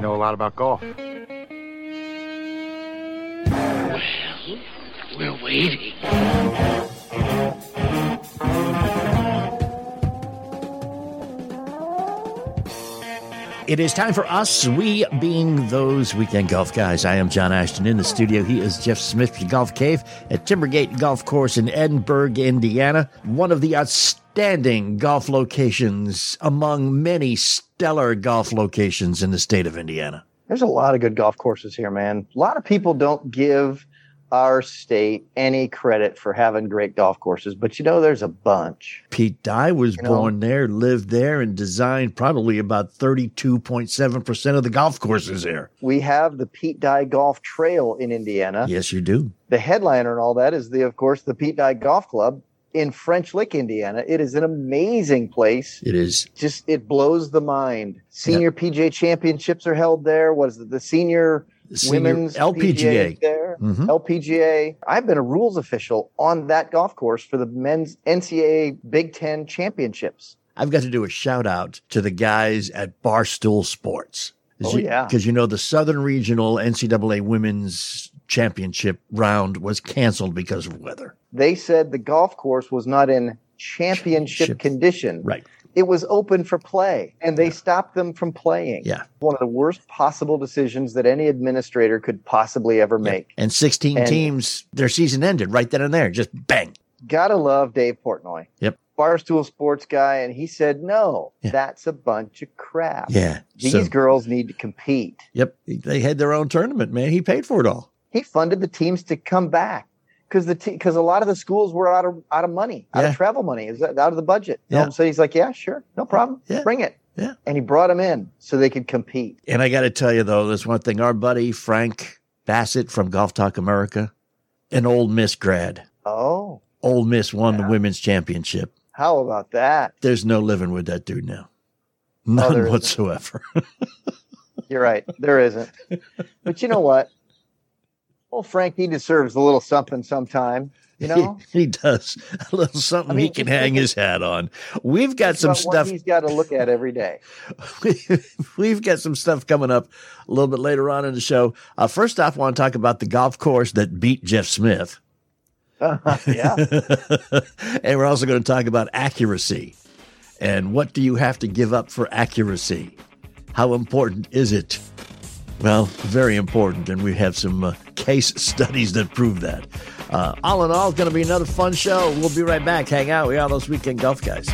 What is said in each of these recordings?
Know a lot about golf. Well, We're waiting. It is time for us, we being those weekend golf guys. I am John Ashton in the studio. He is Jeff Smith, from Golf Cave at Timbergate Golf Course in Edinburgh, Indiana. One of the outstanding golf locations among many stellar golf locations in the state of Indiana. There's a lot of good golf courses here, man. A lot of people don't give our state any credit for having great golf courses, but you know, there's a bunch. Pete Dye was You know- born there, lived there, and designed probably about 32.7% of the golf courses there. We have the Pete Dye Golf Trail in Indiana. Yes, you do. The headliner and all that is the, of course, the Pete Dye Golf Club in French Lick, Indiana. It is an amazing place. It is. Just it blows the mind. Senior PGA championships are held there. What is it? The senior, Senior women's LPGA. there. Mhm. LPGA. I've been a rules official on that golf course for the men's NCAA Big Ten championships. I've got to do a shout out to the guys at Barstool Sports. Oh, yeah. Because you know, the Southern Regional NCAA Women's Championship round was canceled because of weather. They said the golf course was not in championship Ship- condition. Right. It was open for play, and they stopped them from playing. Yeah. One of the worst possible decisions that any administrator could possibly ever make. And 16 And- teams, their season ended right then and there. Just bang. Gotta love Dave Portnoy. Yep. Barstool sports guy, and he said, no, Yeah. that's a bunch of crap. Yeah. These So- girls need to compete. Yep. They had their own tournament, man. He paid for it all. He funded the teams to come back because the because a lot of the schools were out of out of money, out Yeah. of travel money, is out of the budget. Yeah. I'm? He's like, yeah, sure, no problem, Yeah. bring it. Yeah. And he brought them in so they could compete. And I got to tell you, though, there's one thing. Our buddy Frank Bassett from Golf Talk America, an Ole Miss grad. Oh, Ole Miss won Yeah. the women's championship. how about that? There's no living with that dude now. None oh, isn't. whatsoever. You're right, there isn't. but you know what? Well, Frank, he deserves a little something sometime. You know, he, he does a little something I mean, he can hang his hat on. We've got some stuff. he's got to look at every day. We've got some stuff coming up a little bit later on in the show. Uh, first off, I want to talk about the golf course that beat Jeff Smith. yeah, and we're also going to talk about accuracy and what do you have to give up for accuracy? How important is it? Well, very important, and we have some uh, case studies that prove that. Uh, all in all, it's going to be another fun show. We'll be right back. Hang out. We are those weekend golf guys.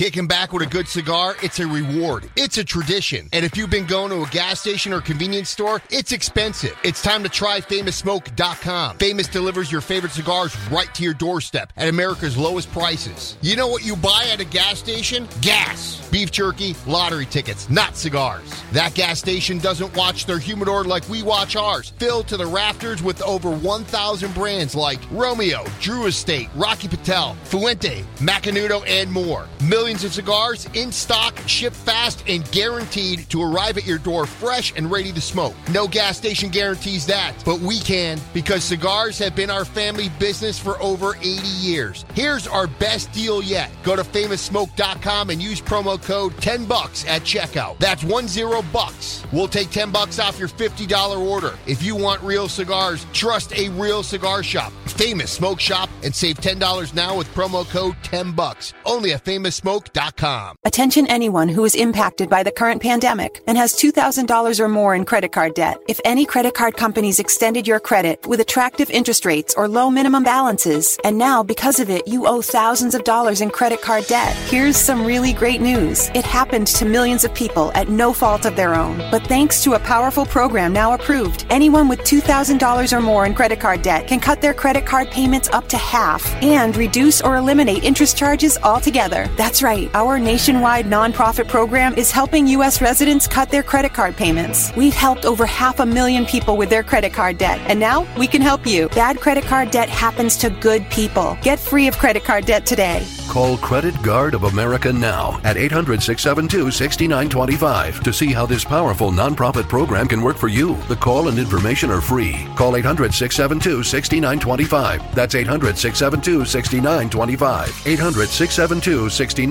Kicking back with a good cigar, it's a reward. It's a tradition. And if you've been going to a gas station or convenience store, it's expensive. It's time to try FamousSmoke.com. Famous delivers your favorite cigars right to your doorstep at America's lowest prices. You know what you buy at a gas station? Gas. Beef jerky, lottery tickets, not cigars. That gas station doesn't watch their humidor like we watch ours. Filled to the rafters with over 1,000 brands like Romeo, Drew Estate, Rocky Patel, Fuente, Macanudo, and more. Millions of cigars in stock, shipped fast, and guaranteed to arrive at your door fresh and ready to smoke. No gas station guarantees that, but we can because cigars have been our family business for over 80 years. Here's our best deal yet. Go to famoussmoke.com and use promo code 10 bucks at checkout. That's 10 bucks. We'll take 10 bucks off your $50 order. If you want real cigars, trust a real cigar shop. Famous Smoke Shop and save $10 now with promo code 10 bucks. Only a famous at Attention anyone who is impacted by the current pandemic and has $2,000 or more in credit card debt. If any credit card companies extended your credit with attractive interest rates or low minimum balances, and now because of it you owe thousands of dollars in credit card debt, here's some really great news. It happened to millions of people at no fault of their own. But thanks to a powerful program now approved, anyone with $2,000 or more in credit card debt can cut their credit card payments up to half and reduce or eliminate interest charges altogether. That's right. Right. Our nationwide nonprofit program is helping U.S. residents cut their credit card payments. We've helped over half a million people with their credit card debt, and now we can help you. Bad credit card debt happens to good people. Get free of credit card debt today. Call Credit Guard of America now at 800 672 6925 to see how this powerful nonprofit program can work for you. The call and information are free. Call 800 672 6925. That's 800 672 6925. 800 672 6925.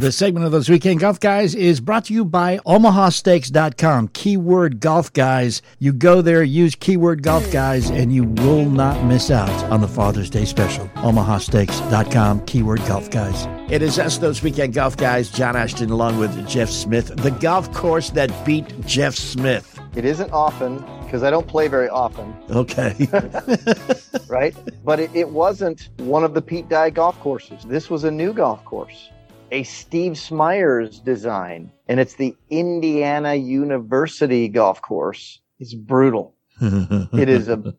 The segment of those weekend golf guys is brought to you by OmahaSteaks.com. Keyword golf guys. You go there, use keyword golf guys, and you will not miss out on the Father's Day special. OmahaSteaks.com. Keyword golf guys. It is us, those weekend golf guys. John Ashton, along with Jeff Smith. The golf course that beat Jeff Smith. It isn't often because I don't play very often, Okay. right? But it, it wasn't one of the Pete Dye golf courses. This was a new golf course, a Steve Smyers design, and it's the Indiana University golf course. It's brutal. It is a,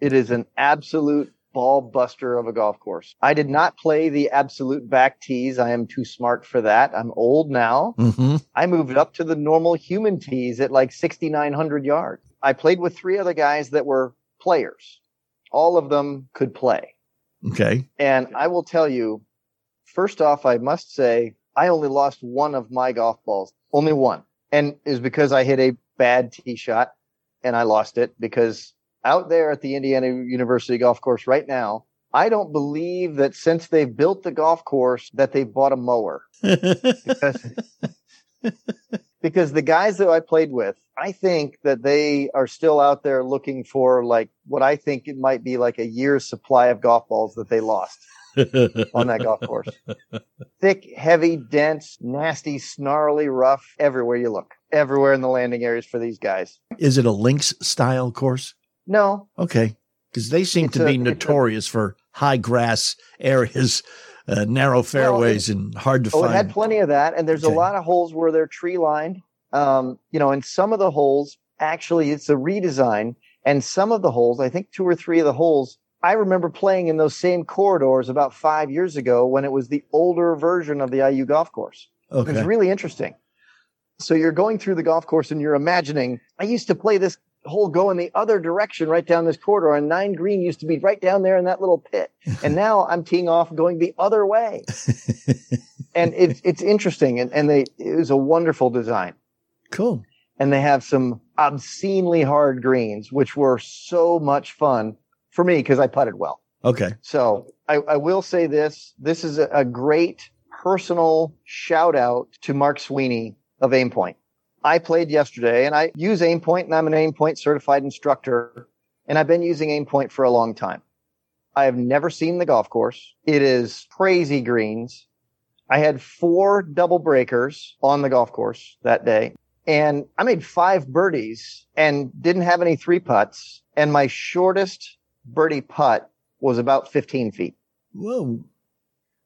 it is an absolute ball buster of a golf course. I did not play the absolute back tees. I am too smart for that. I'm old now. hmm I moved up to the normal human tees at like 6,900 yards. I played with three other guys that were players. All of them could play. Okay. And I will tell you, first off, I must say, I only lost one of my golf balls, only one. And is because I hit a bad tee shot and I lost it because out there at the Indiana University golf course right now, I don't believe that since they've built the golf course that they've bought a mower because, because the guys that I played with, I think that they are still out there looking for like what I think it might be like a year's supply of golf balls that they lost on that golf course. Thick, heavy, dense, nasty, snarly, rough, everywhere you look, everywhere in the landing areas for these guys. Is it a links style course? No, Okay. Because they seem It's to a- be it's a- notorious for high grass areas, uh, narrow fairways, and hard to find. Oh, it had plenty of that, and there's Okay. a lot of holes where they're tree lined. Um, you know, and some of the holes actually it's a redesign, and some of the holes, I think two or three of the holes, I remember playing in those same corridors about five years ago when it was the older version of the IU golf course. It okay. really interesting. So you're going through the golf course and you're imagining, I used to play this hole going the other direction right down this corridor, and nine green used to be right down there in that little pit. And now I'm teeing off going the other way. and it's it's interesting and, and they it was a wonderful design. cool. And they have some obscenely hard greens, which were so much fun for me because I putted well. Okay. So I, I will say this. This is a, a great personal shout out to Mark Sweeney of Aimpoint. I played yesterday and I use Aimpoint and I'm an Aimpoint certified instructor and I've been using Aimpoint for a long time. I have never seen the golf course. It is crazy greens. I had four double breakers on the golf course that day and I made five birdies and didn't have any three putts. And my shortest birdie putt was about 15 feet. Whoa.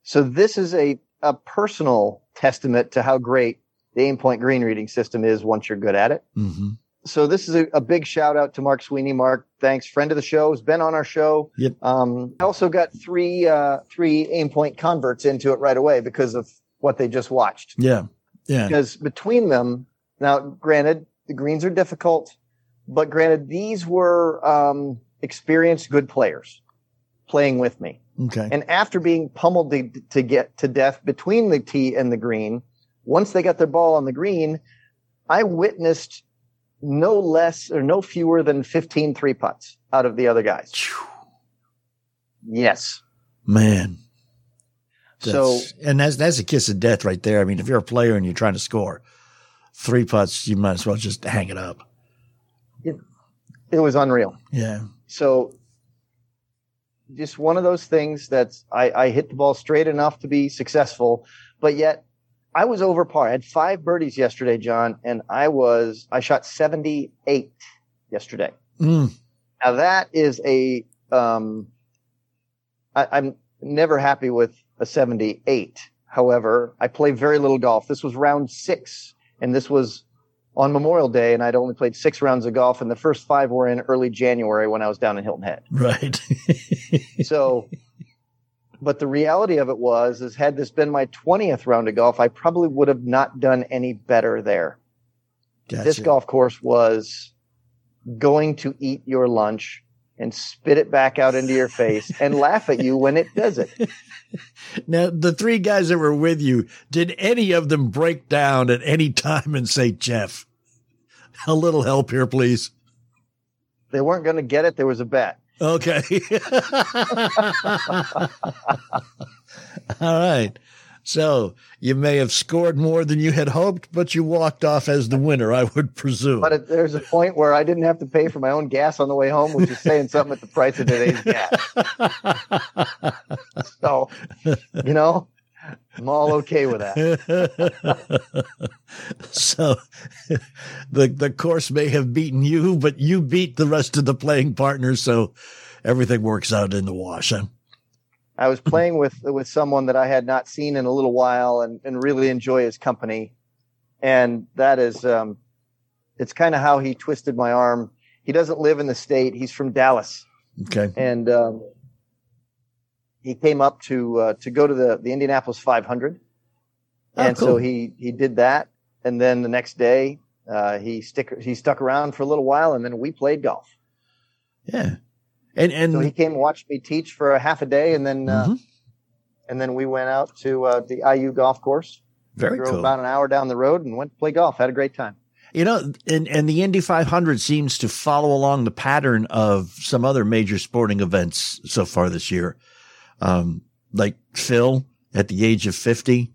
So this is a, a personal testament to how great the Aimpoint green reading system is once you're good at it. hmm So this is a, a big shout out to Mark Sweeney. Mark, thanks. Friend of the show, has been on our show. Yep. Um, I also got three, uh, three Aimpoint converts into it right away because of what they just watched. Yeah. Yeah. Because between them, now granted, the greens are difficult, but granted, these were, um, experienced good players playing with me. Okay. And after being pummeled to, to get to death between the tee and the green, once they got their ball on the green, I witnessed no less or no fewer than 15 three putts out of the other guys. Yes. Man. So and that's that's a kiss of death right there. I mean, if you're a player and you're trying to score three putts, you might as well just hang it up. it was unreal. Yeah. So just one of those things that I, I hit the ball straight enough to be successful, but yet I was over par. I had five birdies yesterday, John, and I was I shot 78 yesterday. Mm. Now that is a um I, I'm never happy with a 78. However, I play very little golf. This was round six, and this was on Memorial Day, and I'd only played six rounds of golf, and the first five were in early January when I was down in Hilton Head. Right. So but the reality of it was, is had this been my 20th round of golf, I probably would have not done any better there. Gotcha. This golf course was going to eat your lunch and spit it back out into your face and laugh at you when it does it. Now, the three guys that were with you, did any of them break down at any time and say, Jeff, a little help here, please? They weren't going to get it. There was a bet. Okay. All right. So you may have scored more than you had hoped, but you walked off as the winner, I would presume. But there's a point where I didn't have to pay for my own gas on the way home, which is saying something at the price of today's gas. so, you know, I'm all okay with that. so the the course may have beaten you, but you beat the rest of the playing partners, so everything works out in the wash. Huh? I was playing with with someone that I had not seen in a little while and, and really enjoy his company. And that is um it's kind of how he twisted my arm. He doesn't live in the state. He's from Dallas. Okay. And um he came up to uh, to go to the the Indianapolis 500. Oh, and so he he did that and then the next day uh, he stick he stuck around for a little while and then we played golf. Yeah. And and So he came and watched me teach for a half a day, and then uh, Mhm. and then we went out to uh, the IU golf course. very drove cool. about an hour down the road and went to play golf. Had a great time. You know, and, and the Indy 500 seems to follow along the pattern of some other major sporting events so far this year. Um, like Phil at the age of 50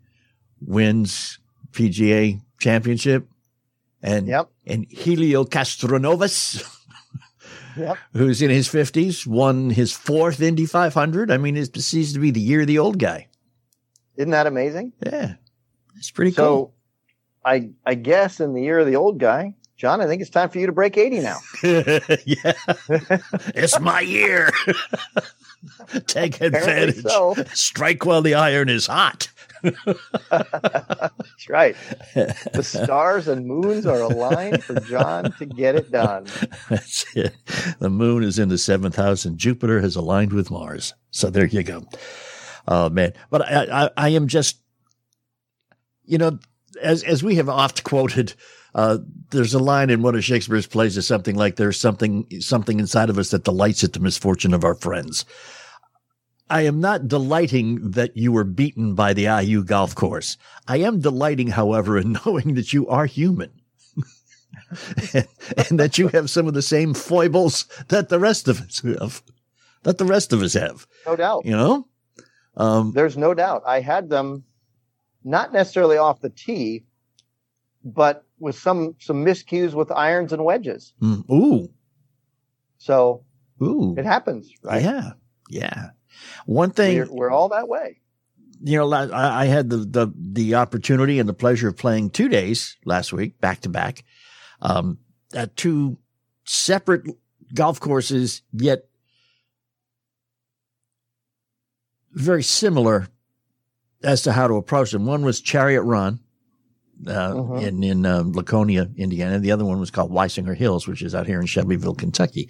wins PGA championship and, Yep. and Helio Castroneves, Yep. who's in his 50s, won his fourth Indy 500. I mean, it seems to be the year of the old guy. Isn't that amazing? Yeah. It's pretty cool. So, I I guess in the year of the old guy, John, I think it's time for you to break eighty now. yeah. it's my year. Take advantage. so. Strike while the iron is hot. That's right. The stars and moons are aligned for John to get it done. That's it. The moon is in the seventh house and Jupiter has aligned with Mars. So there you go. Oh man. But I, I, I am just, you know, as, as we have oft quoted, uh, there's a line in one of Shakespeare's plays is something like there's something, something inside of us that delights at the misfortune of our friends. I am not delighting that you were beaten by the IU golf course. I am delighting, however, in knowing that you are human. and, and that you have some of the same foibles that the rest of us have, that the rest of us have, No doubt. you know? Um, There's no doubt. I had them not necessarily off the tee, but with some some miscues with irons and wedges. mm, ooh, So ooh. it happens, right? Yeah. Yeah. One thing, We're, we're all that way. you know, I, I had the, the, the opportunity and the pleasure of playing two days last week, back to back, um, at two separate golf courses, yet very similar as to how to approach them. One was Chariot Run, uh, Mhm. in, in, um, Laconia, Indiana. The other one was called Weissinger Hills, which is out here in Shelbyville, Kentucky.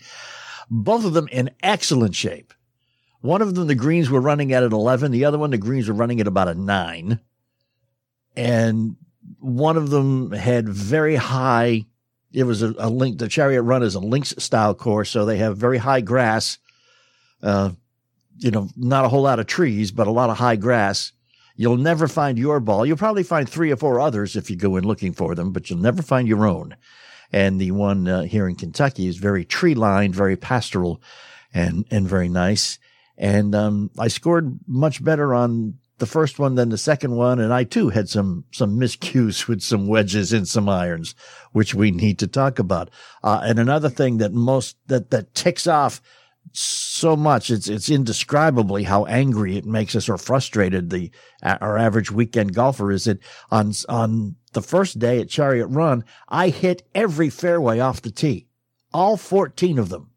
Both of them in excellent shape. One of them, the greens were running at an 11. The other one, the greens were running at about a nine. And one of them had very high, it was a, a link, the chariot run is a links style course. So they have very high grass, uh, you know, not a whole lot of trees, but a lot of high grass. You'll never find your ball. You'll probably find three or four others if you go in looking for them, but you'll never find your own. And the one uh, here in Kentucky is very tree lined, very pastoral and, and very nice. And, um, I scored much better on the first one than the second one. And I too had some, some miscues with some wedges and some irons, which we need to talk about. Uh, and another thing that most, that, that ticks off so much. It's, it's indescribably how angry it makes us or frustrated the, our average weekend golfer is that on, on the first day at Chariot Run, I hit every fairway off the tee, all 14 of them.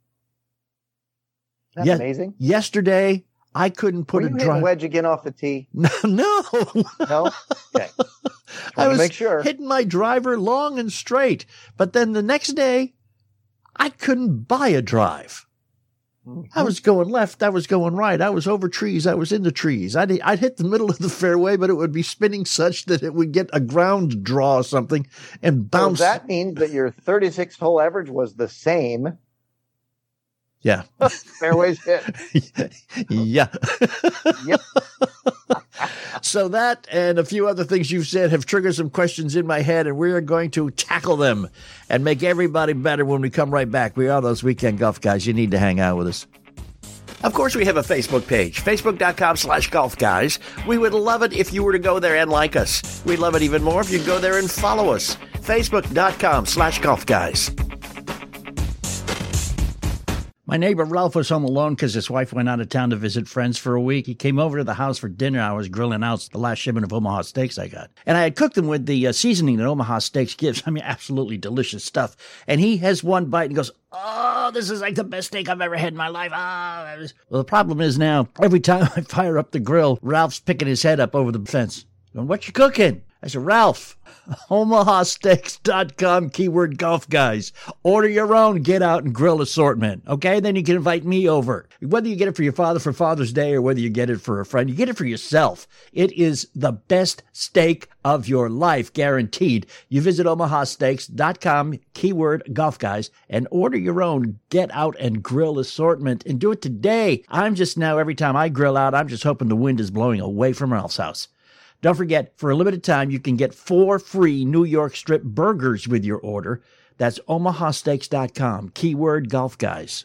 That's Yeah. amazing. Yesterday, I couldn't put Were a you hitting drive. wedge again off the tee? No, no. No. Okay. I was sure. hitting my driver long and straight. But then the next day, I couldn't buy a drive. I was mm-hmm. going left. I was going right. I was over trees. I was in the trees. I'd, I'd hit the middle of the fairway, but it would be spinning such that it would get a ground draw or something and bounce. So that means that your 36 hole average was the same. Yeah. Fairways hit. yeah. Yep. so that and a few other things you've said have triggered some questions in my head, and we are going to tackle them and make everybody better when we come right back. We are those weekend golf guys. You need to hang out with us. Of course, we have a Facebook page, facebook.com slash golf guys. We would love it if you were to go there and like us. We'd love it even more if you'd go there and follow us. Facebook.com slash golf guys. My neighbor Ralph was home alone because his wife went out of town to visit friends for a week. He came over to the house for dinner. I was grilling out the last shipment of Omaha steaks I got. And I had cooked them with the uh, seasoning that Omaha steaks gives. I mean, absolutely delicious stuff. And he has one bite and goes, Oh, this is like the best steak I've ever had in my life. Ah. Well, the problem is now, every time I fire up the grill, Ralph's picking his head up over the fence. Going, what you cooking? I said, Ralph, omahasteaks.com, keyword golf guys. Order your own get out and grill assortment. Okay. Then you can invite me over. Whether you get it for your father for Father's Day or whether you get it for a friend, you get it for yourself. It is the best steak of your life, guaranteed. You visit omahasteaks.com, keyword golf guys, and order your own get out and grill assortment and do it today. I'm just now, every time I grill out, I'm just hoping the wind is blowing away from Ralph's house. Don't forget, for a limited time, you can get four free New York strip burgers with your order. That's omahasteaks.com, keyword golf guys.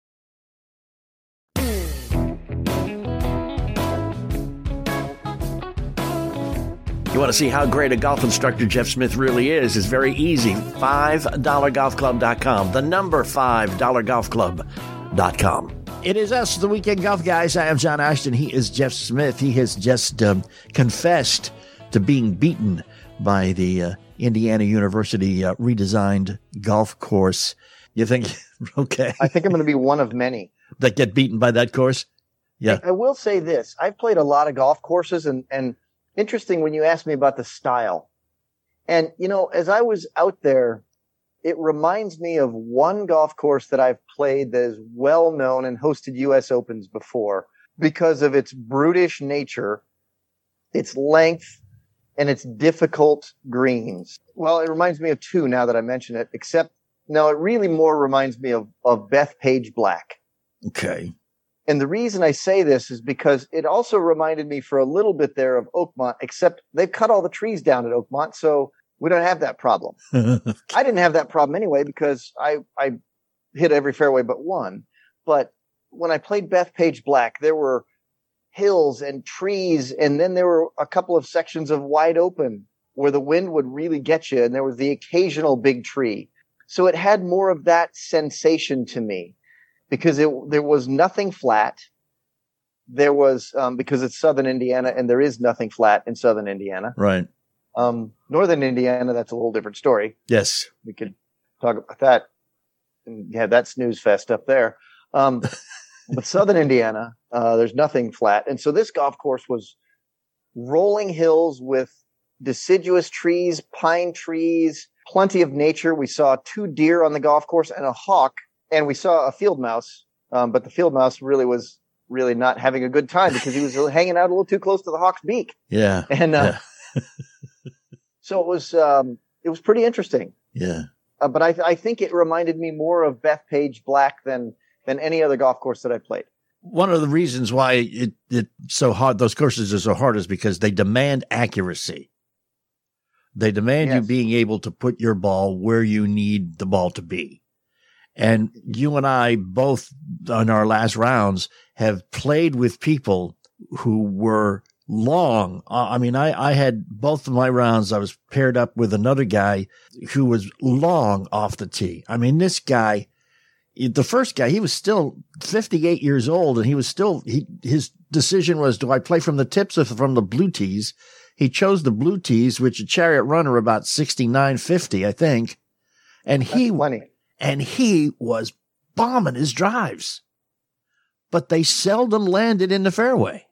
You want to see how great a golf instructor Jeff Smith really is? It's very easy. $5golfclub.com. The number $5golfclub.com. It is us, the Weekend Golf Guys. I am John Ashton. He is Jeff Smith. He has just um, confessed to being beaten by the uh, Indiana University uh, redesigned golf course. You think, okay. I think I'm going to be one of many. that get beaten by that course? Yeah. I will say this. I've played a lot of golf courses and, and interesting when you asked me about the style. And, you know, as I was out there, it reminds me of one golf course that I've played that is well known and hosted US Opens before because of its brutish nature, its length, and its difficult greens. Well, it reminds me of two now that I mention it, except no, it really more reminds me of, of Bethpage Black. Okay. And the reason I say this is because it also reminded me for a little bit there of Oakmont, except they've cut all the trees down at Oakmont. So we don't have that problem. I didn't have that problem anyway because I, I hit every fairway but one. But when I played Bethpage Black, there were hills and trees. And then there were a couple of sections of wide open where the wind would really get you. And there was the occasional big tree. So it had more of that sensation to me because it, there was nothing flat. There was, um, because it's Southern Indiana and there is nothing flat in Southern Indiana. Right. Um, Northern Indiana, that's a whole different story. Yes. We could talk about that and have that snooze fest up there. Um, but Southern Indiana, uh, there's nothing flat. And so this golf course was rolling hills with deciduous trees, pine trees, plenty of nature. We saw two deer on the golf course and a hawk, and we saw a field mouse. Um, but the field mouse really was really not having a good time because he was hanging out a little too close to the hawk's beak. Yeah. And uh, yeah. so it was um, it was pretty interesting. yeah. Uh, but I, I think it reminded me more of Bethpage Black than than any other golf course that I played. one of the reasons why it it so hard those courses are so hard is because they demand accuracy. They demand yes. you being able to put your ball where you need the ball to be. And you and I both on our last rounds have played with people who were long. I mean, I, I had both of my rounds. I was paired up with another guy who was long off the tee. I mean, this guy, the first guy, he was still 58 years old and he was still, he, his decision was, do I play from the tips or from the blue tees? He chose the blue tees, which a chariot runner about 69.50, I think. And he, and he was bombing his drives, but they seldom landed in the fairway.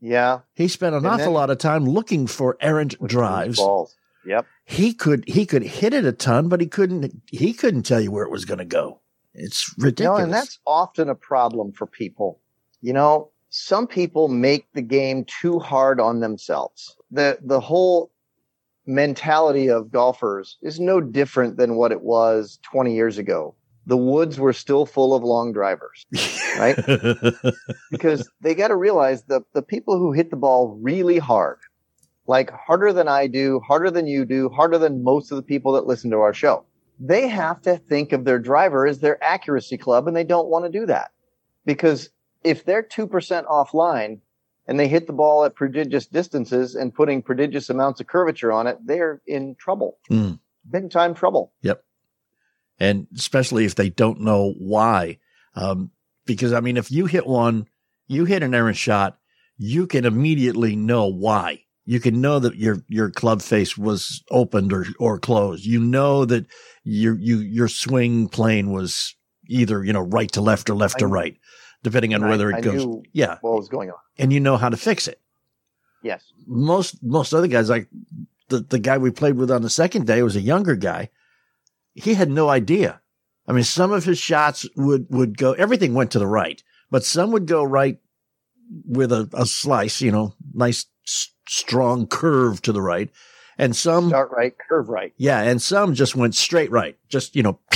Yeah. He spent an and awful lot of time looking for errant drives. Balls. Yep. He could he could hit it a ton, but he couldn't he couldn't tell you where it was going to go. It's ridiculous. You know, and that's often a problem for people. You know, some people make the game too hard on themselves. The the whole mentality of golfers is no different than what it was 20 years ago the woods were still full of long drivers, right? because they got to realize the, the people who hit the ball really hard, like harder than I do, harder than you do, harder than most of the people that listen to our show, they have to think of their driver as their accuracy club and they don't want to do that. Because if they're 2% offline and they hit the ball at prodigious distances and putting prodigious amounts of curvature on it, they're in trouble. Mm. Big time trouble. Yep and especially if they don't know why. Um, because I mean, if you hit one, you hit an errant shot, you can immediately know why. You can know that your your club face was opened or or closed. You know that your you your swing plane was either you know right to left or left I, to right, depending on whether I, it goes. yeah, what was going on, and you know how to fix it. Yes, most most other guys like the the guy we played with on the second day was a younger guy he had no idea. I mean, some of his shots would, would go, everything went to the right, but some would go right with a, a slice, you know, nice, s- strong curve to the right. And some start right, curve right. Yeah. And some just went straight right. Just, you know,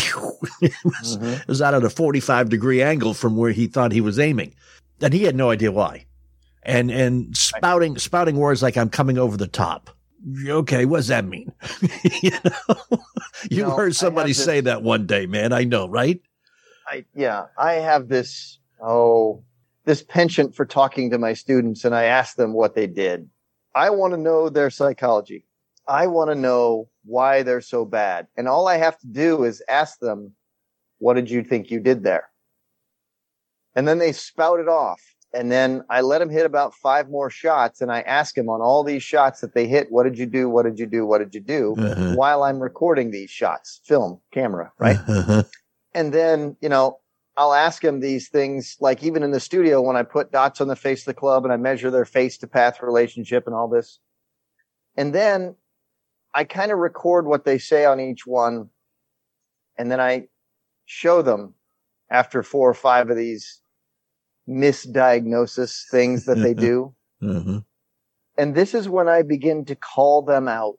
it, was, mm-hmm. it was out at a 45 degree angle from where he thought he was aiming. And he had no idea why. And, and spouting, spouting words like I'm coming over the top okay, what does that mean? you know, you no, heard somebody this, say that one day, man. I know, right? I yeah, I have this oh this penchant for talking to my students, and I ask them what they did. I want to know their psychology. I want to know why they're so bad, and all I have to do is ask them, "What did you think you did there?" And then they spout it off and then I let them hit about five more shots, and I ask them on all these shots that they hit, what did you do? What did you do? What did you do? Uh-huh. While I'm recording these shots, film, camera, right? Uh-huh. And then, you know, I'll ask him these things, like even in the studio when I put dots on the face of the club and I measure their face to path relationship and all this. And then I kind of record what they say on each one. And then I show them after four or five of these misdiagnosis things that they do. Mm-hmm. And this is when I begin to call them out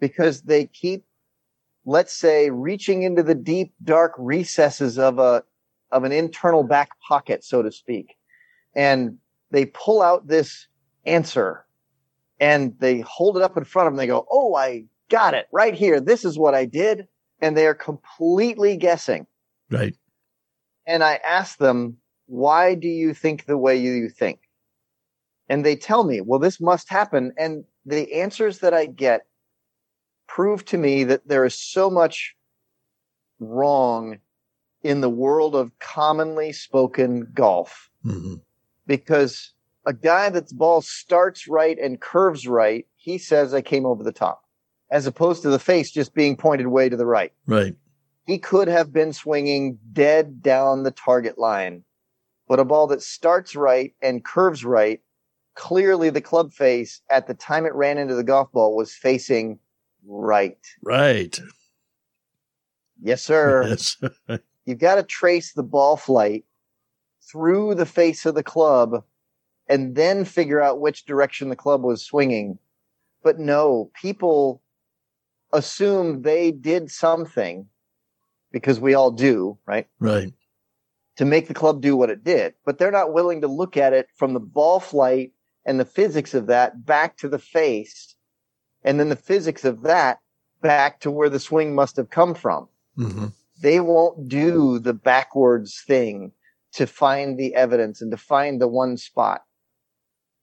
because they keep, let's say, reaching into the deep, dark recesses of a, of an internal back pocket, so to speak. And they pull out this answer and they hold it up in front of them. They go, Oh, I got it right here. This is what I did. And they are completely guessing. Right. And I ask them, why do you think the way you think? And they tell me, well, this must happen. And the answers that I get prove to me that there is so much wrong in the world of commonly spoken golf. Mm-hmm. Because a guy that's ball starts right and curves right, he says I came over the top, as opposed to the face just being pointed way to the right. Right. He could have been swinging dead down the target line but a ball that starts right and curves right, clearly the club face at the time it ran into the golf ball was facing right. Right. Yes, sir. Yes. You've got to trace the ball flight through the face of the club and then figure out which direction the club was swinging. But no, people assume they did something because we all do, right? Right to make the club do what it did, but they're not willing to look at it from the ball flight and the physics of that back to the face, and then the physics of that back to where the swing must have come from. Mm-hmm. They won't do the backwards thing to find the evidence and to find the one spot.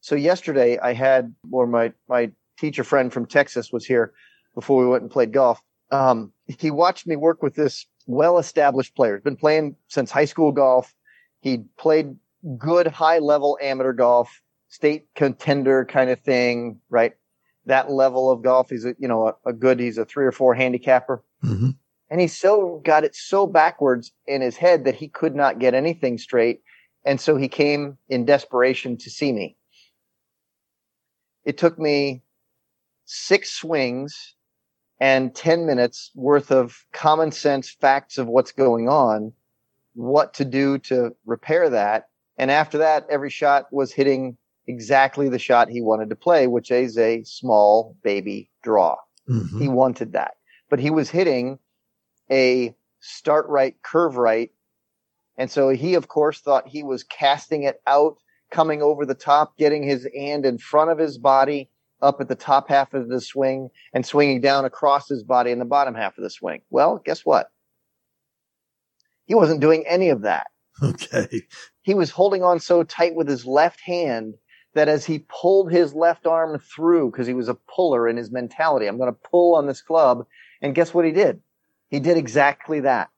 So yesterday I had, or my, my teacher friend from Texas was here before we went and played golf. Um, he watched me work with this well-established player. He's been playing since high school golf. He played good high level amateur golf, state contender kind of thing, right? That level of golf. He's a, you know, a, a good, he's a three or four handicapper. Mm-hmm. And he so got it so backwards in his head that he could not get anything straight. And so he came in desperation to see me. It took me six swings and 10 minutes worth of common sense facts of what's going on, what to do to repair that. And after that, every shot was hitting exactly the shot he wanted to play, which is a small baby draw. Mm-hmm. He wanted that, but he was hitting a start right, curve right. And so he, of course, thought he was casting it out, coming over the top, getting his hand in front of his body up at the top half of the swing and swinging down across his body in the bottom half of the swing. Well, guess what? He wasn't doing any of that. Okay. He was holding on so tight with his left hand that as he pulled his left arm through, because he was a puller in his mentality, I'm going to pull on this club. And guess what he did? He did exactly that.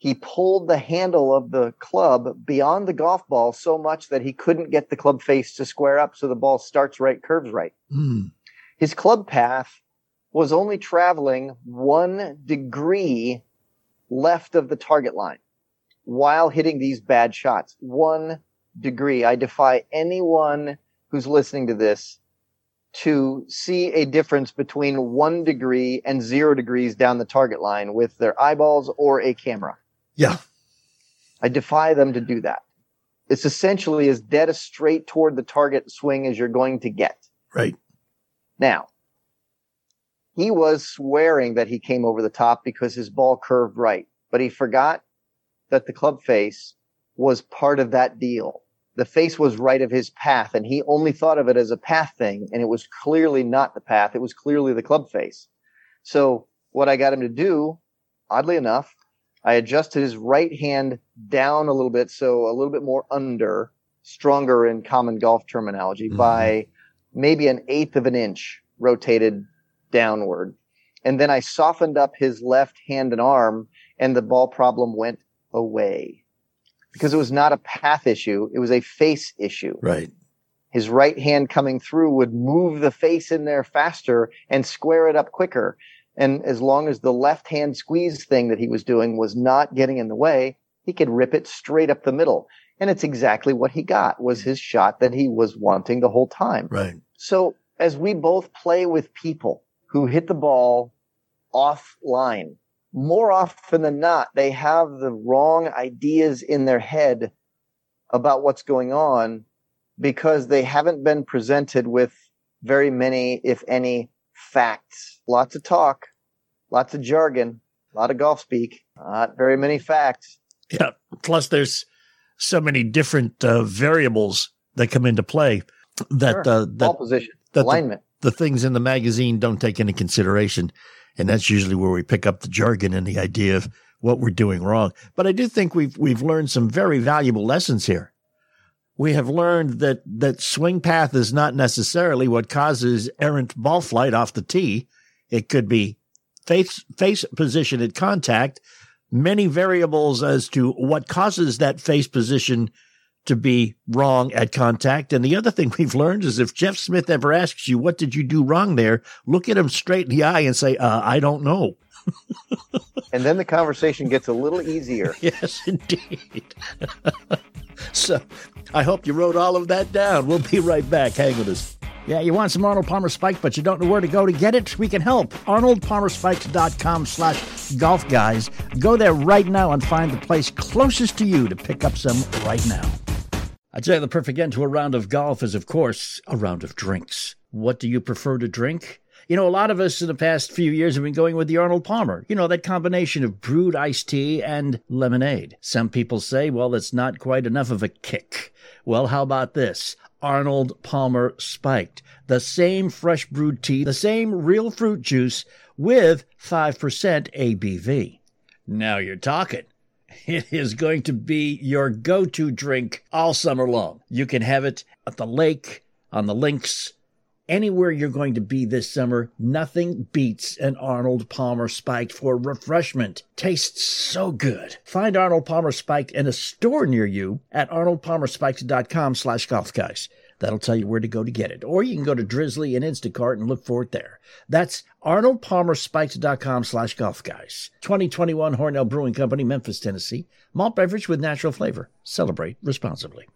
He pulled the handle of the club beyond the golf ball so much that he couldn't get the club face to square up so the ball starts right, curves right. Mm. His club path was only traveling one degree left of the target line while hitting these bad shots. One degree. I defy anyone who's listening to this to see a difference between one degree and zero degrees down the target line with their eyeballs or a camera. Yeah. I defy them to do that. It's essentially as dead a straight toward the target swing as you're going to get. Right. Now, he was swearing that he came over the top because his ball curved right, but he forgot that the club face was part of that deal the face was right of his path and he only thought of it as a path thing and it was clearly not the path it was clearly the club face so what i got him to do oddly enough i adjusted his right hand down a little bit so a little bit more under stronger in common golf terminology mm-hmm. by maybe an eighth of an inch rotated downward and then i softened up his left hand and arm and the ball problem went away because it was not a path issue. It was a face issue. Right. His right hand coming through would move the face in there faster and square it up quicker. And as long as the left hand squeeze thing that he was doing was not getting in the way, he could rip it straight up the middle. And it's exactly what he got was his shot that he was wanting the whole time. Right. So as we both play with people who hit the ball offline, more often than not, they have the wrong ideas in their head about what's going on because they haven't been presented with very many, if any, facts. Lots of talk, lots of jargon, a lot of golf speak, not very many facts. Yeah. Plus, there's so many different uh, variables that come into play that sure. uh, that Ball position, that alignment. The, the things in the magazine don't take into consideration. And that's usually where we pick up the jargon and the idea of what we're doing wrong. But I do think we've, we've learned some very valuable lessons here. We have learned that, that swing path is not necessarily what causes errant ball flight off the tee. It could be face, face position at contact, many variables as to what causes that face position to be wrong at contact. And the other thing we've learned is if Jeff Smith ever asks you, what did you do wrong there? Look at him straight in the eye and say, uh, I don't know. and then the conversation gets a little easier. yes, indeed. so I hope you wrote all of that down. We'll be right back. Hang with us. Yeah, you want some Arnold Palmer Spike, but you don't know where to go to get it? We can help. ArnoldPalmerSpikes.com slash golf guys. Go there right now and find the place closest to you to pick up some right now. I'd say the perfect end to a round of golf is, of course, a round of drinks. What do you prefer to drink? You know, a lot of us in the past few years have been going with the Arnold Palmer. You know, that combination of brewed iced tea and lemonade. Some people say, well, that's not quite enough of a kick. Well, how about this? Arnold Palmer Spiked. The same fresh brewed tea, the same real fruit juice with 5% ABV. Now you're talking. It is going to be your go to drink all summer long. You can have it at the lake, on the links, anywhere you're going to be this summer. Nothing beats an Arnold Palmer Spiked for refreshment. Tastes so good. Find Arnold Palmer Spiked in a store near you at arnoldpalmerspiked.com slash golf guys. That'll tell you where to go to get it. Or you can go to Drizly and Instacart and look for it there. That's arnoldpalmerspiked.com slash golf guys. 2021 Hornell Brewing Company, Memphis, Tennessee. Malt beverage with natural flavor. Celebrate responsibly.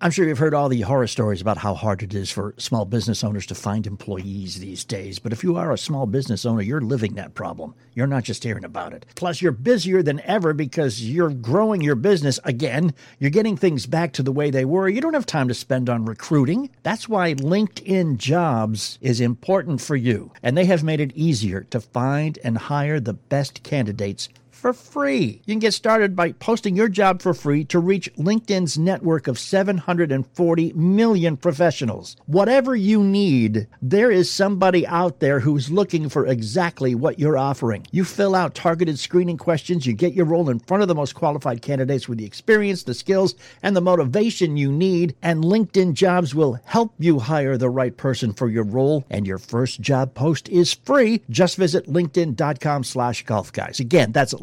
I'm sure you've heard all the horror stories about how hard it is for small business owners to find employees these days. But if you are a small business owner, you're living that problem. You're not just hearing about it. Plus, you're busier than ever because you're growing your business again. You're getting things back to the way they were. You don't have time to spend on recruiting. That's why LinkedIn Jobs is important for you. And they have made it easier to find and hire the best candidates for free. You can get started by posting your job for free to reach LinkedIn's network of 740 million professionals. Whatever you need, there is somebody out there who's looking for exactly what you're offering. You fill out targeted screening questions, you get your role in front of the most qualified candidates with the experience, the skills, and the motivation you need, and LinkedIn Jobs will help you hire the right person for your role, and your first job post is free. Just visit linkedin.com slash golf guys. Again, that's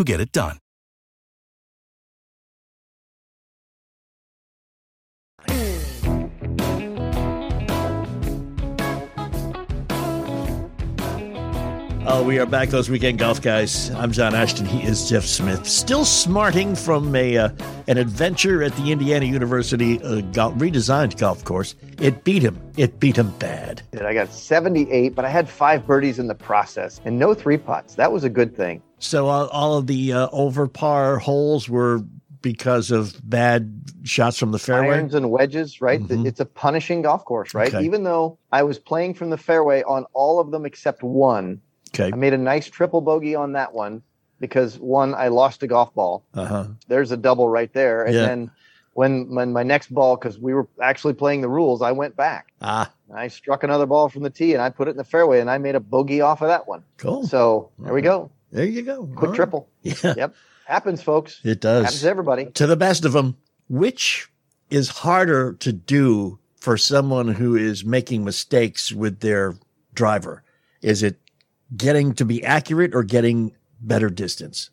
who get it done. Oh, we are back, those weekend golf guys. I'm John Ashton. He is Jeff Smith. Still smarting from a uh, an adventure at the Indiana University uh, golf, redesigned golf course. It beat him. It beat him bad. I got 78, but I had five birdies in the process and no three putts. That was a good thing. So uh, all of the uh, over par holes were because of bad shots from the fairway. Irons and wedges, right? Mhm. It's a punishing golf course, right? Okay. Even though I was playing from the fairway on all of them except one, Okay. I made a nice triple bogey on that one because one, I lost a golf ball. Uh huh. There's a double right there. And Yeah. then when, when my next ball, because we were actually playing the rules, I went back. Ah, I struck another ball from the tee and I put it in the fairway and I made a bogey off of that one. cool. So there we go. there you go. Quick All right. triple. Yeah, Yep. Happens, folks. it does. Happens to everybody. to the best of them. Which is harder to do for someone who is making mistakes with their driver? Is it getting to be accurate or getting better distance?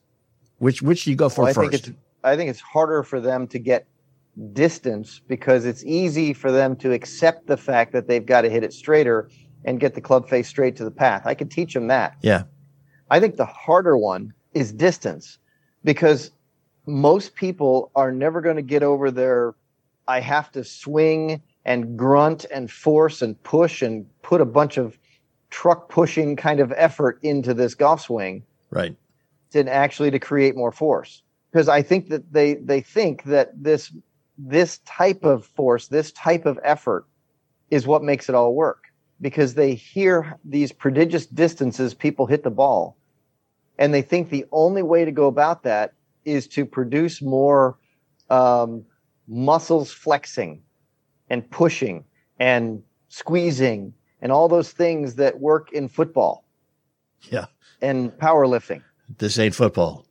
Which which do you go for Well, I first? think it's I think it's harder for them to get distance because it's easy for them to accept the fact that they've got to hit it straighter and get the club face straight to the path. I could teach them that. yeah. I think the harder one is distance because most people are never going to get over their I have to swing and grunt and force and push and put a bunch of truck pushing kind of effort into this golf swing Right. to actually to create more force because i think that they they think that this this type of force this type of effort is what makes it all work because they hear these prodigious distances people hit the ball and they think the only way to go about that is to produce more um, muscles flexing and pushing and squeezing and all those things that work in football Yeah. and powerlifting This ain't football.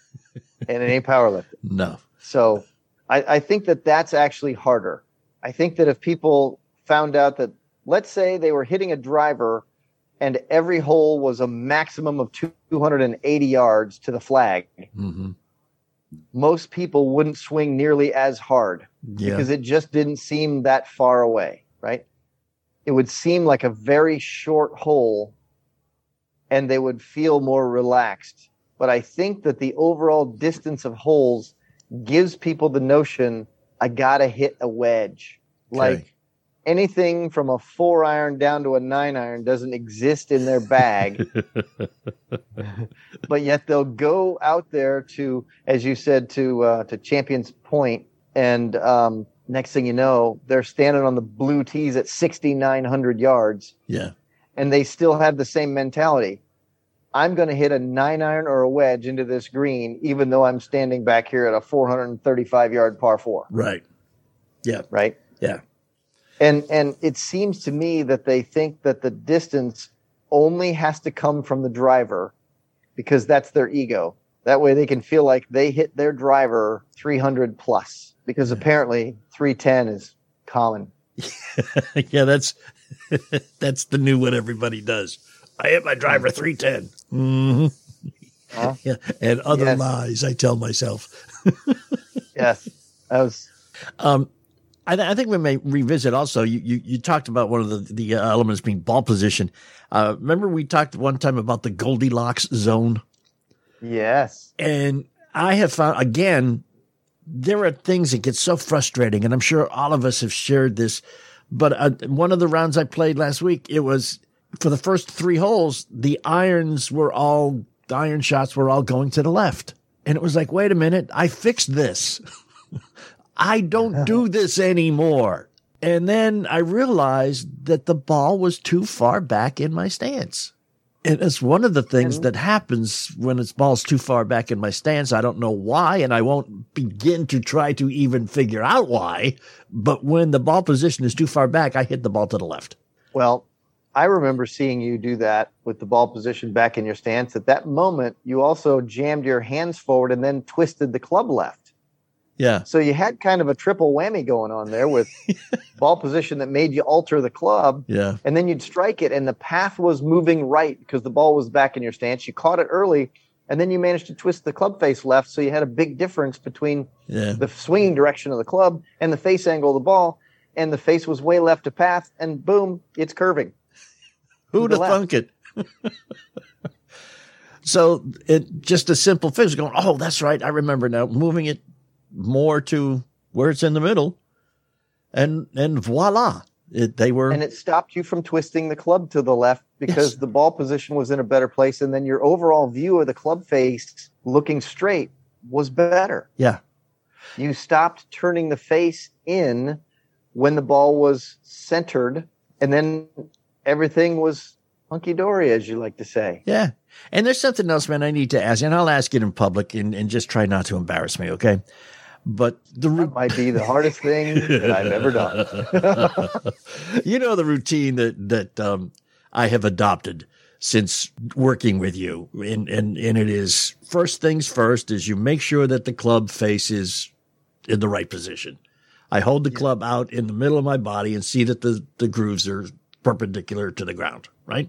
and it ain't powerlifting. No. So I, I think that that's actually harder. I think that if people found out that, let's say they were hitting a driver and every hole was a maximum of 280 yards to the flag, hmm most people wouldn't swing nearly as hard Yeah. because it just didn't seem that far away, right? It would seem like a very short hole and they would feel more relaxed. But I think that the overall distance of holes gives people the notion I gotta hit a wedge. Okay. Like anything from a four iron down to a nine iron doesn't exist in their bag. but yet they'll go out there to, as you said, to uh, to Champions Point, and um, next thing you know, they're standing on the blue tees at 6,900 yards, Yeah. and they still have the same mentality. I'm going to hit a nine iron or a wedge into this green, even though I'm standing back here at a 435 yard par four. Right. Yeah. Right. Yeah. And and it seems to me that they think that the distance only has to come from the driver because that's their ego. That way they can feel like they hit their driver 300 plus because apparently 310 is common. yeah, that's that's the new what everybody does. I hit my driver 310. hmm Huh? Yeah. And other Yes. lies I tell myself. Yes. That was Um, I, th- I think we may revisit also. You, you, you talked about one of the, the uh, elements being ball position. Uh, remember we talked one time about the Goldilocks zone? Yes. And I have found, again, there are things that get so frustrating, and I'm sure all of us have shared this. But uh, one of the rounds I played last week, it was for the first three holes, the irons were all, the iron shots were all going to the left. And it was like, wait a minute, I fixed this. I don't do this anymore. And then I realized that the ball was too far back in my stance. And it's one of the things that happens when it's ball's too far back in my stance. I don't know why, and I won't begin to try to even figure out why. But when the ball position is too far back, I hit the ball to the left. Well, I remember seeing you do that with the ball position back in your stance. At that moment, you also jammed your hands forward and then twisted the club left. Yeah. So you had kind of a triple whammy going on there with ball position that made you alter the club. Yeah. And then you'd strike it, and the path was moving right because the ball was back in your stance. You caught it early, and then you managed to twist the club face left. So you had a big difference between Yeah. the swinging direction of the club and the face angle of the ball. And the face was way left to path, and boom, it's curving. Who'd have thunk it? so it just a simple fix going, oh, that's right. I remember now moving it more to where it's in the middle. And and voila. It, they were and it stopped you from twisting the club to the left because Yes. the ball position was in a better place and then your overall view of the club face looking straight was better yeah. you stopped turning the face in when the ball was centered and then everything was hunky-dory as you like to say Yeah. And there's something else, man, I need to ask, and I'll ask it in public and, and just try not to embarrass me, okay? But the that might be the hardest thing that i've ever done you know the routine that that um, I have adopted since working with you, and and and it is first things first is you make sure that the club face is in the right position. I hold the club out in the middle of my body and see that the the grooves are perpendicular to the ground, right?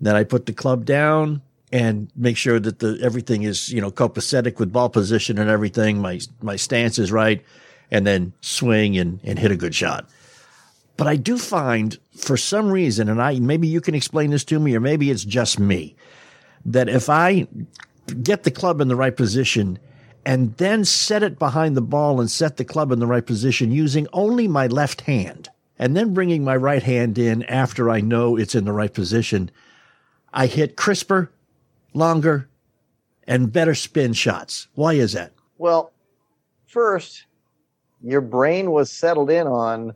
Then I put the club down and make sure that the everything is you know copacetic with ball position and everything. My my stance is right, and then swing and and hit a good shot. But I do find for some reason, and I maybe you can explain this to me, or maybe it's just me, that if I get the club in the right position and then set it behind the ball and set the club in the right position using only my left hand, and then bringing my right hand in after I know it's in the right position, I hit crisper, longer, and better spin shots. Why is that? Well, first, your brain was settled in on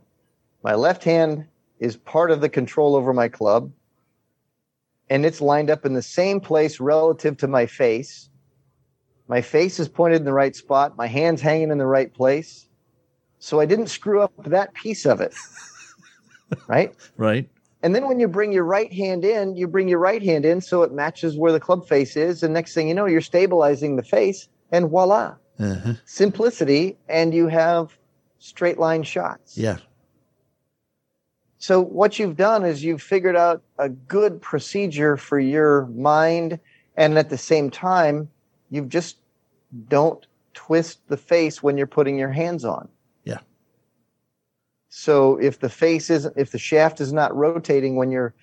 my left hand is part of the control over my club, and it's lined up in the same place relative to my face. My face is pointed in the right spot, my hand's hanging in the right place. So I didn't screw up that piece of it. right? Right? And then when you bring your right hand in, you bring your right hand in so it matches where the club face is. And next thing you know, you're stabilizing the face, and voila, Uh-huh. simplicity, and you have straight line shots. Yeah. So what you've done is you've figured out a good procedure for your mind, and at the same time, you just don't twist the face when you're putting your hands on. So if the face isn't, if the shaft is not rotating when you're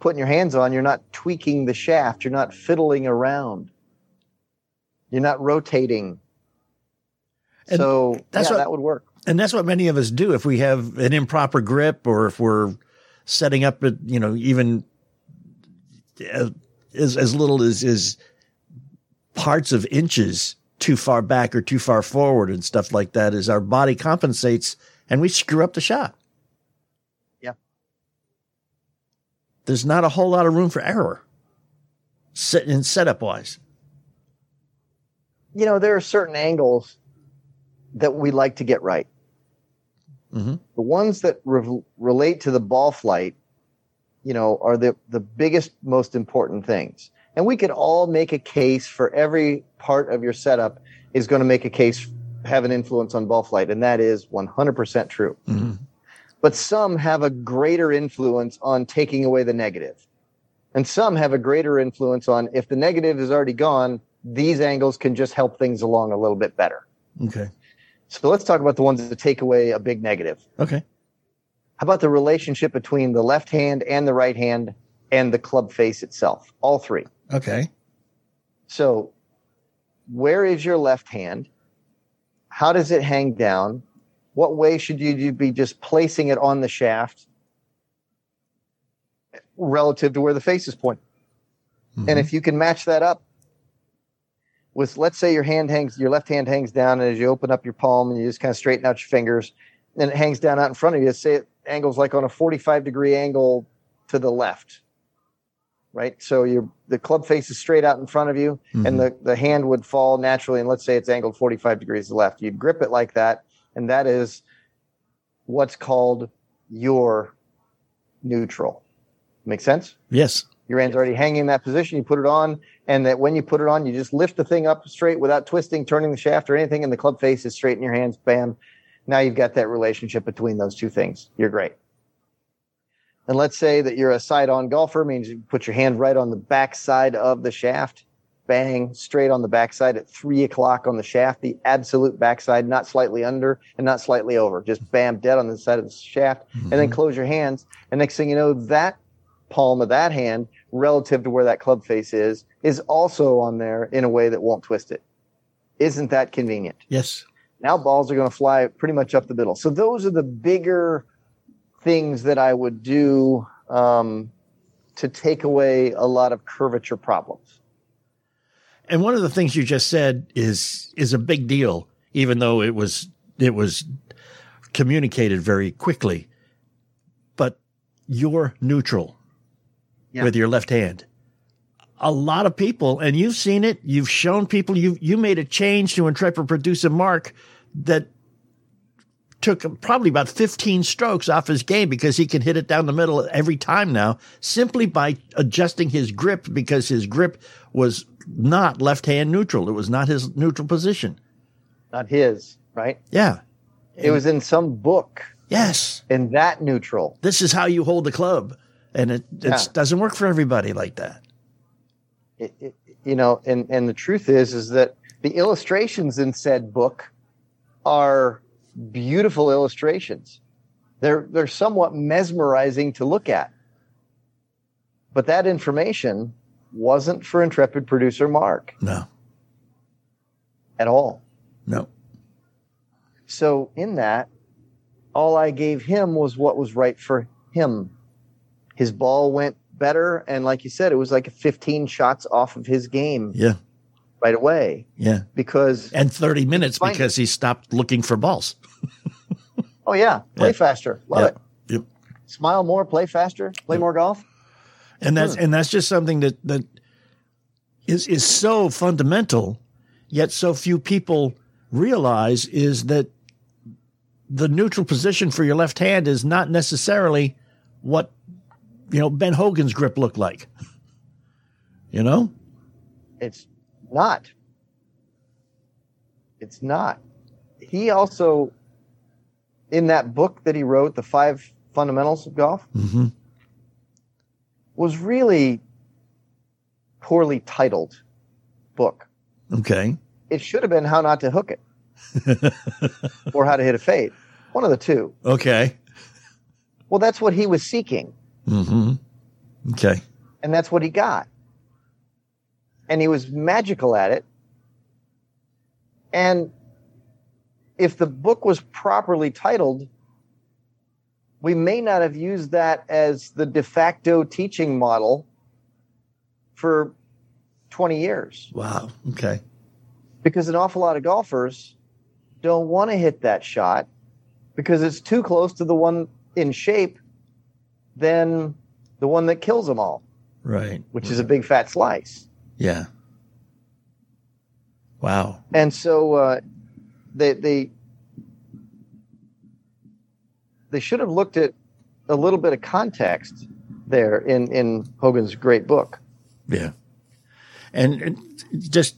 putting your hands on, you're not tweaking the shaft. You're not fiddling around. You're not rotating. And so that's yeah, what- that would work. And that's what many of us do if we have an improper grip or if we're setting up, at, you know, even uh, as, as little as, as parts of inches too far back or too far forward and stuff like that is our body compensates and we screw up the shot. Yeah. There's not a whole lot of room for error set in setup wise. You know, there are certain angles that we like to get right. Mhm. The ones that re- relate to the ball flight, you know, are the, the biggest, most important things. And we could all make a case for every part of your setup is going to make a case, have an influence on ball flight. And that is 100% true. Mhm. But some have a greater influence on taking away the negative. And some have a greater influence on if the negative is already gone, these angles can just help things along a little bit better. Okay. So let's talk about the ones that take away a big negative. Okay. How about the relationship between the left hand and the right hand and the club face itself? All three. Okay. So, where is your left hand? How does it hang down? What way should you be just placing it on the shaft relative to where the face is pointing? And mm-hmm. if you can match that up with, let's say your hand hangs, your left hand hangs down, and as you open up your palm and you just kind of straighten out your fingers, and it hangs down out in front of you, say it angles like on a 45 degree angle to the left right? So your the club face is straight out in front of you, and mm-hmm. the, the hand would fall naturally. And let's say it's angled 45 degrees left. You'd grip it like that, and that is what's called your neutral. Make sense? Yes. Your hand's already hanging in that position. You put it on, and that when you put it on, you just lift the thing up straight without twisting, turning the shaft or anything, and the club face is straight in your hands. Bam. Now you've got that relationship between those two things. You're great. And let's say that you're a side on golfer, means you put your hand right on the back side of the shaft, bang, straight on the backside at three o'clock on the shaft, the absolute backside, not slightly under and not slightly over, just bam, dead on the side of the shaft. And then mm-hmm. close your hands. And next thing you know, that palm of that hand, relative to where that club face is, is also on there in a way that won't twist it. Isn't that convenient? Yes. Now balls are going to fly pretty much up the middle. So those are the bigger things that I would do um, to take away a lot of curvature problems. And one of the things you just said is is a big deal, even though it was it was communicated very quickly. But you're neutral Yeah. with your left hand. A lot of people, and you've seen it, you've shown people, you you made a change to intrepid producer Mark that took probably about 15 strokes off his game because he can hit it down the middle every time now simply by adjusting his grip because his grip was not left hand neutral. It was not his neutral position. Not his, right? Yeah. It was in some book Yes. in that neutral. This is how you hold the club. And it Yeah. doesn't work for everybody like that. It, it, you know, and, and the truth is, is that the illustrations in said book are beautiful illustrations. They're, they're somewhat mesmerizing to look at. But that information wasn't for intrepid producer Mark No. at all. No. So in that, all I gave him was what was right for him. His ball went better, and like you said, it was like 15 shots off of his game Yeah. Right away Yeah. because And 30 minutes because he stopped looking for balls. oh yeah, play Yeah. faster, love Yeah. it. Yep. Smile more, play faster, play more golf. And that's hmm. and that's just something that that is is so fundamental, yet so few people realize is that the neutral position for your left hand is not necessarily what you know Ben Hogan's grip looked like. You know? It's not. It's not. He also, in that book that he wrote, The Five Fundamentals of Golf, Mm-hmm. was really poorly titled book. Okay. It should have been How Not to Hook It or How to Hit a Fade. One of the two. Okay. Well, that's what he was seeking. Mm-hmm. Okay. And that's what he got. And he was magical at it. And if the book was properly titled, we may not have used that as the de facto teaching model for 20 years. Wow. Okay. Because an awful lot of golfers don't want to hit that shot because it's too close to the one in shape than the one that kills them all. Right. Which is a big fat slice. Yeah. Wow. And so uh, they they they should have looked at a little bit of context there in in Hogan's great book. Yeah. And just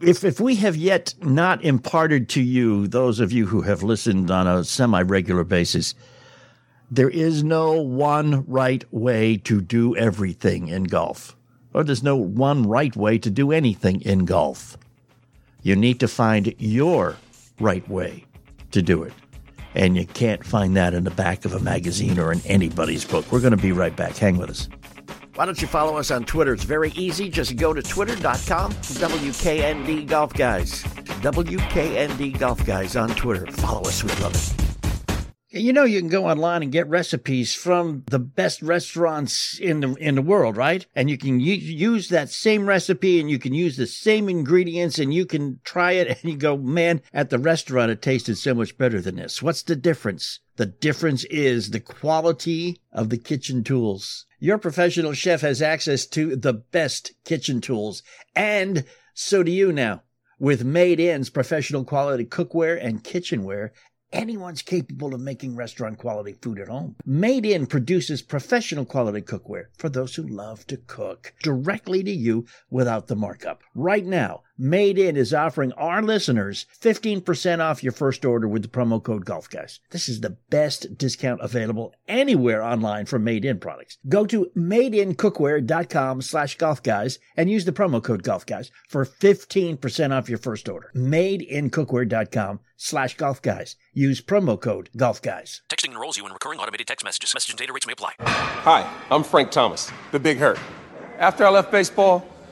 if if we have yet not imparted to you, those of you who have listened on a semi regular basis, there is no one right way to do everything in golf, or there's no one right way to do anything in golf. You need to find your right way to do it. And you can't find that in the back of a magazine or in anybody's book. We're going to be right back. Hang with us. Why don't you follow us on Twitter? It's very easy. Just go to twitter.com, WKND Golf Guys. WKND Golf Guys on Twitter. Follow us. We love it. You know, you can go online and get recipes from the best restaurants in the in the world, right? And you can u- use that same recipe, and you can use the same ingredients, and you can try it, and you go, "Man, at the restaurant, it tasted so much better than this." What's the difference? The difference is the quality of the kitchen tools. Your professional chef has access to the best kitchen tools, and so do you now. With Made In's professional quality cookware and kitchenware anyone's capable of making restaurant quality food at home. Made In produces professional quality cookware for those who love to cook directly to you without the markup. Right now, Made In is offering our listeners 15% off your first order with the promo code GolfGuys. This is the best discount available anywhere online for Made In products. Go to madeincookware.com slash golfguys and use the promo code GolfGuys for 15% off your first order. Madeincookware.com slash golfguys. Use promo code GolfGuys. Texting enrolls you in recurring automated text messages. Message and data rates may apply. Hi, I'm Frank Thomas, the Big Hurt. After I left baseball,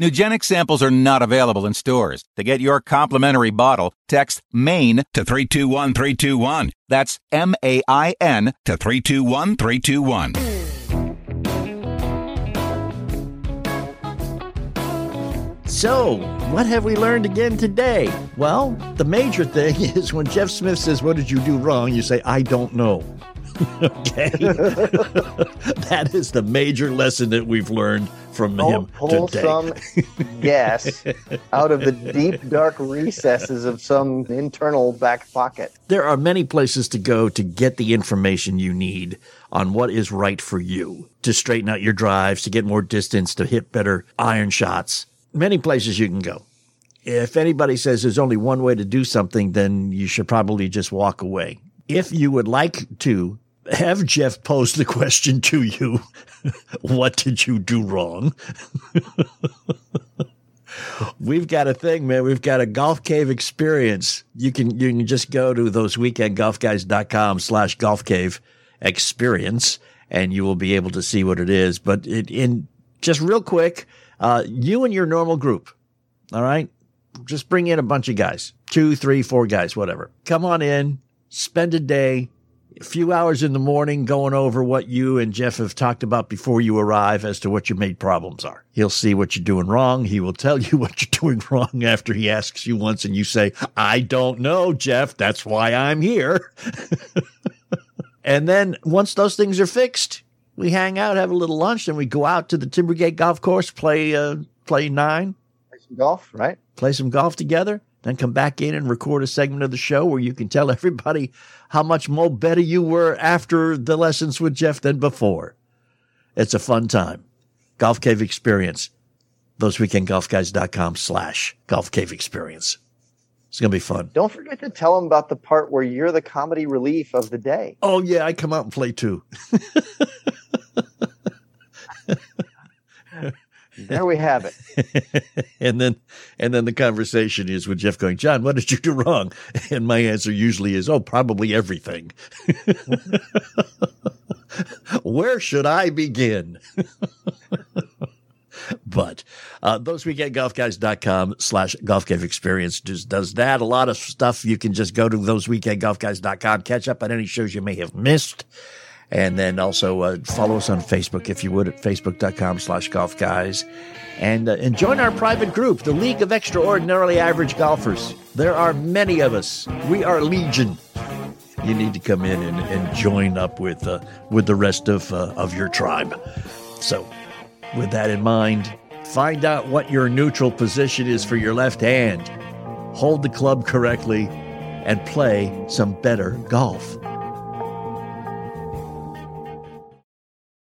Nugenic samples are not available in stores. To get your complimentary bottle, text MAINE to 321321. That's M A I N to 321321. So, what have we learned again today? Well, the major thing is when Jeff Smith says, What did you do wrong? You say, I don't know. okay. that is the major lesson that we've learned from Don't him pull today. some gas out of the deep, dark recesses of some internal back pocket. There are many places to go to get the information you need on what is right for you to straighten out your drives, to get more distance, to hit better iron shots. Many places you can go. If anybody says there's only one way to do something, then you should probably just walk away. If you would like to have Jeff pose the question to you, what did you do wrong? We've got a thing, man. We've got a golf cave experience. You can you can just go to those weekendgolfguys.com slash golf cave experience and you will be able to see what it is. But it, in just real quick, uh, you and your normal group, all right? Just bring in a bunch of guys, two, three, four guys, whatever. Come on in, spend a day, a few hours in the morning going over what you and Jeff have talked about before you arrive as to what your main problems are. He'll see what you're doing wrong. He will tell you what you're doing wrong after he asks you once and you say, I don't know, Jeff. That's why I'm here. and then once those things are fixed, we hang out, have a little lunch, then we go out to the Timbergate Golf Course, play uh, play nine, play some golf, right? Play some golf together, then come back in and record a segment of the show where you can tell everybody how much more better you were after the lessons with Jeff than before. It's a fun time. Golf Cave Experience. ThoseWeekendGolfGuys.com slash Golf Cave Experience. It's going to be fun. Don't forget to tell them about the part where you're the comedy relief of the day. Oh, yeah. I come out and play too. there we have it. and then, and then the conversation is with Jeff going, John, what did you do wrong? And my answer usually is, oh, probably everything. Where should I begin? but uh, thoseweekendgolfguys.com slash golf cave experience does, does that. A lot of stuff you can just go to thoseweekendgolfguys.com, catch up on any shows you may have missed. And then also uh, follow us on Facebook if you would at facebook.com slash golf guys. And, uh, and join our private group, the League of Extraordinarily Average Golfers. There are many of us. We are legion. You need to come in and, and join up with uh, with the rest of uh, of your tribe. So with that in mind, find out what your neutral position is for your left hand, hold the club correctly, and play some better golf.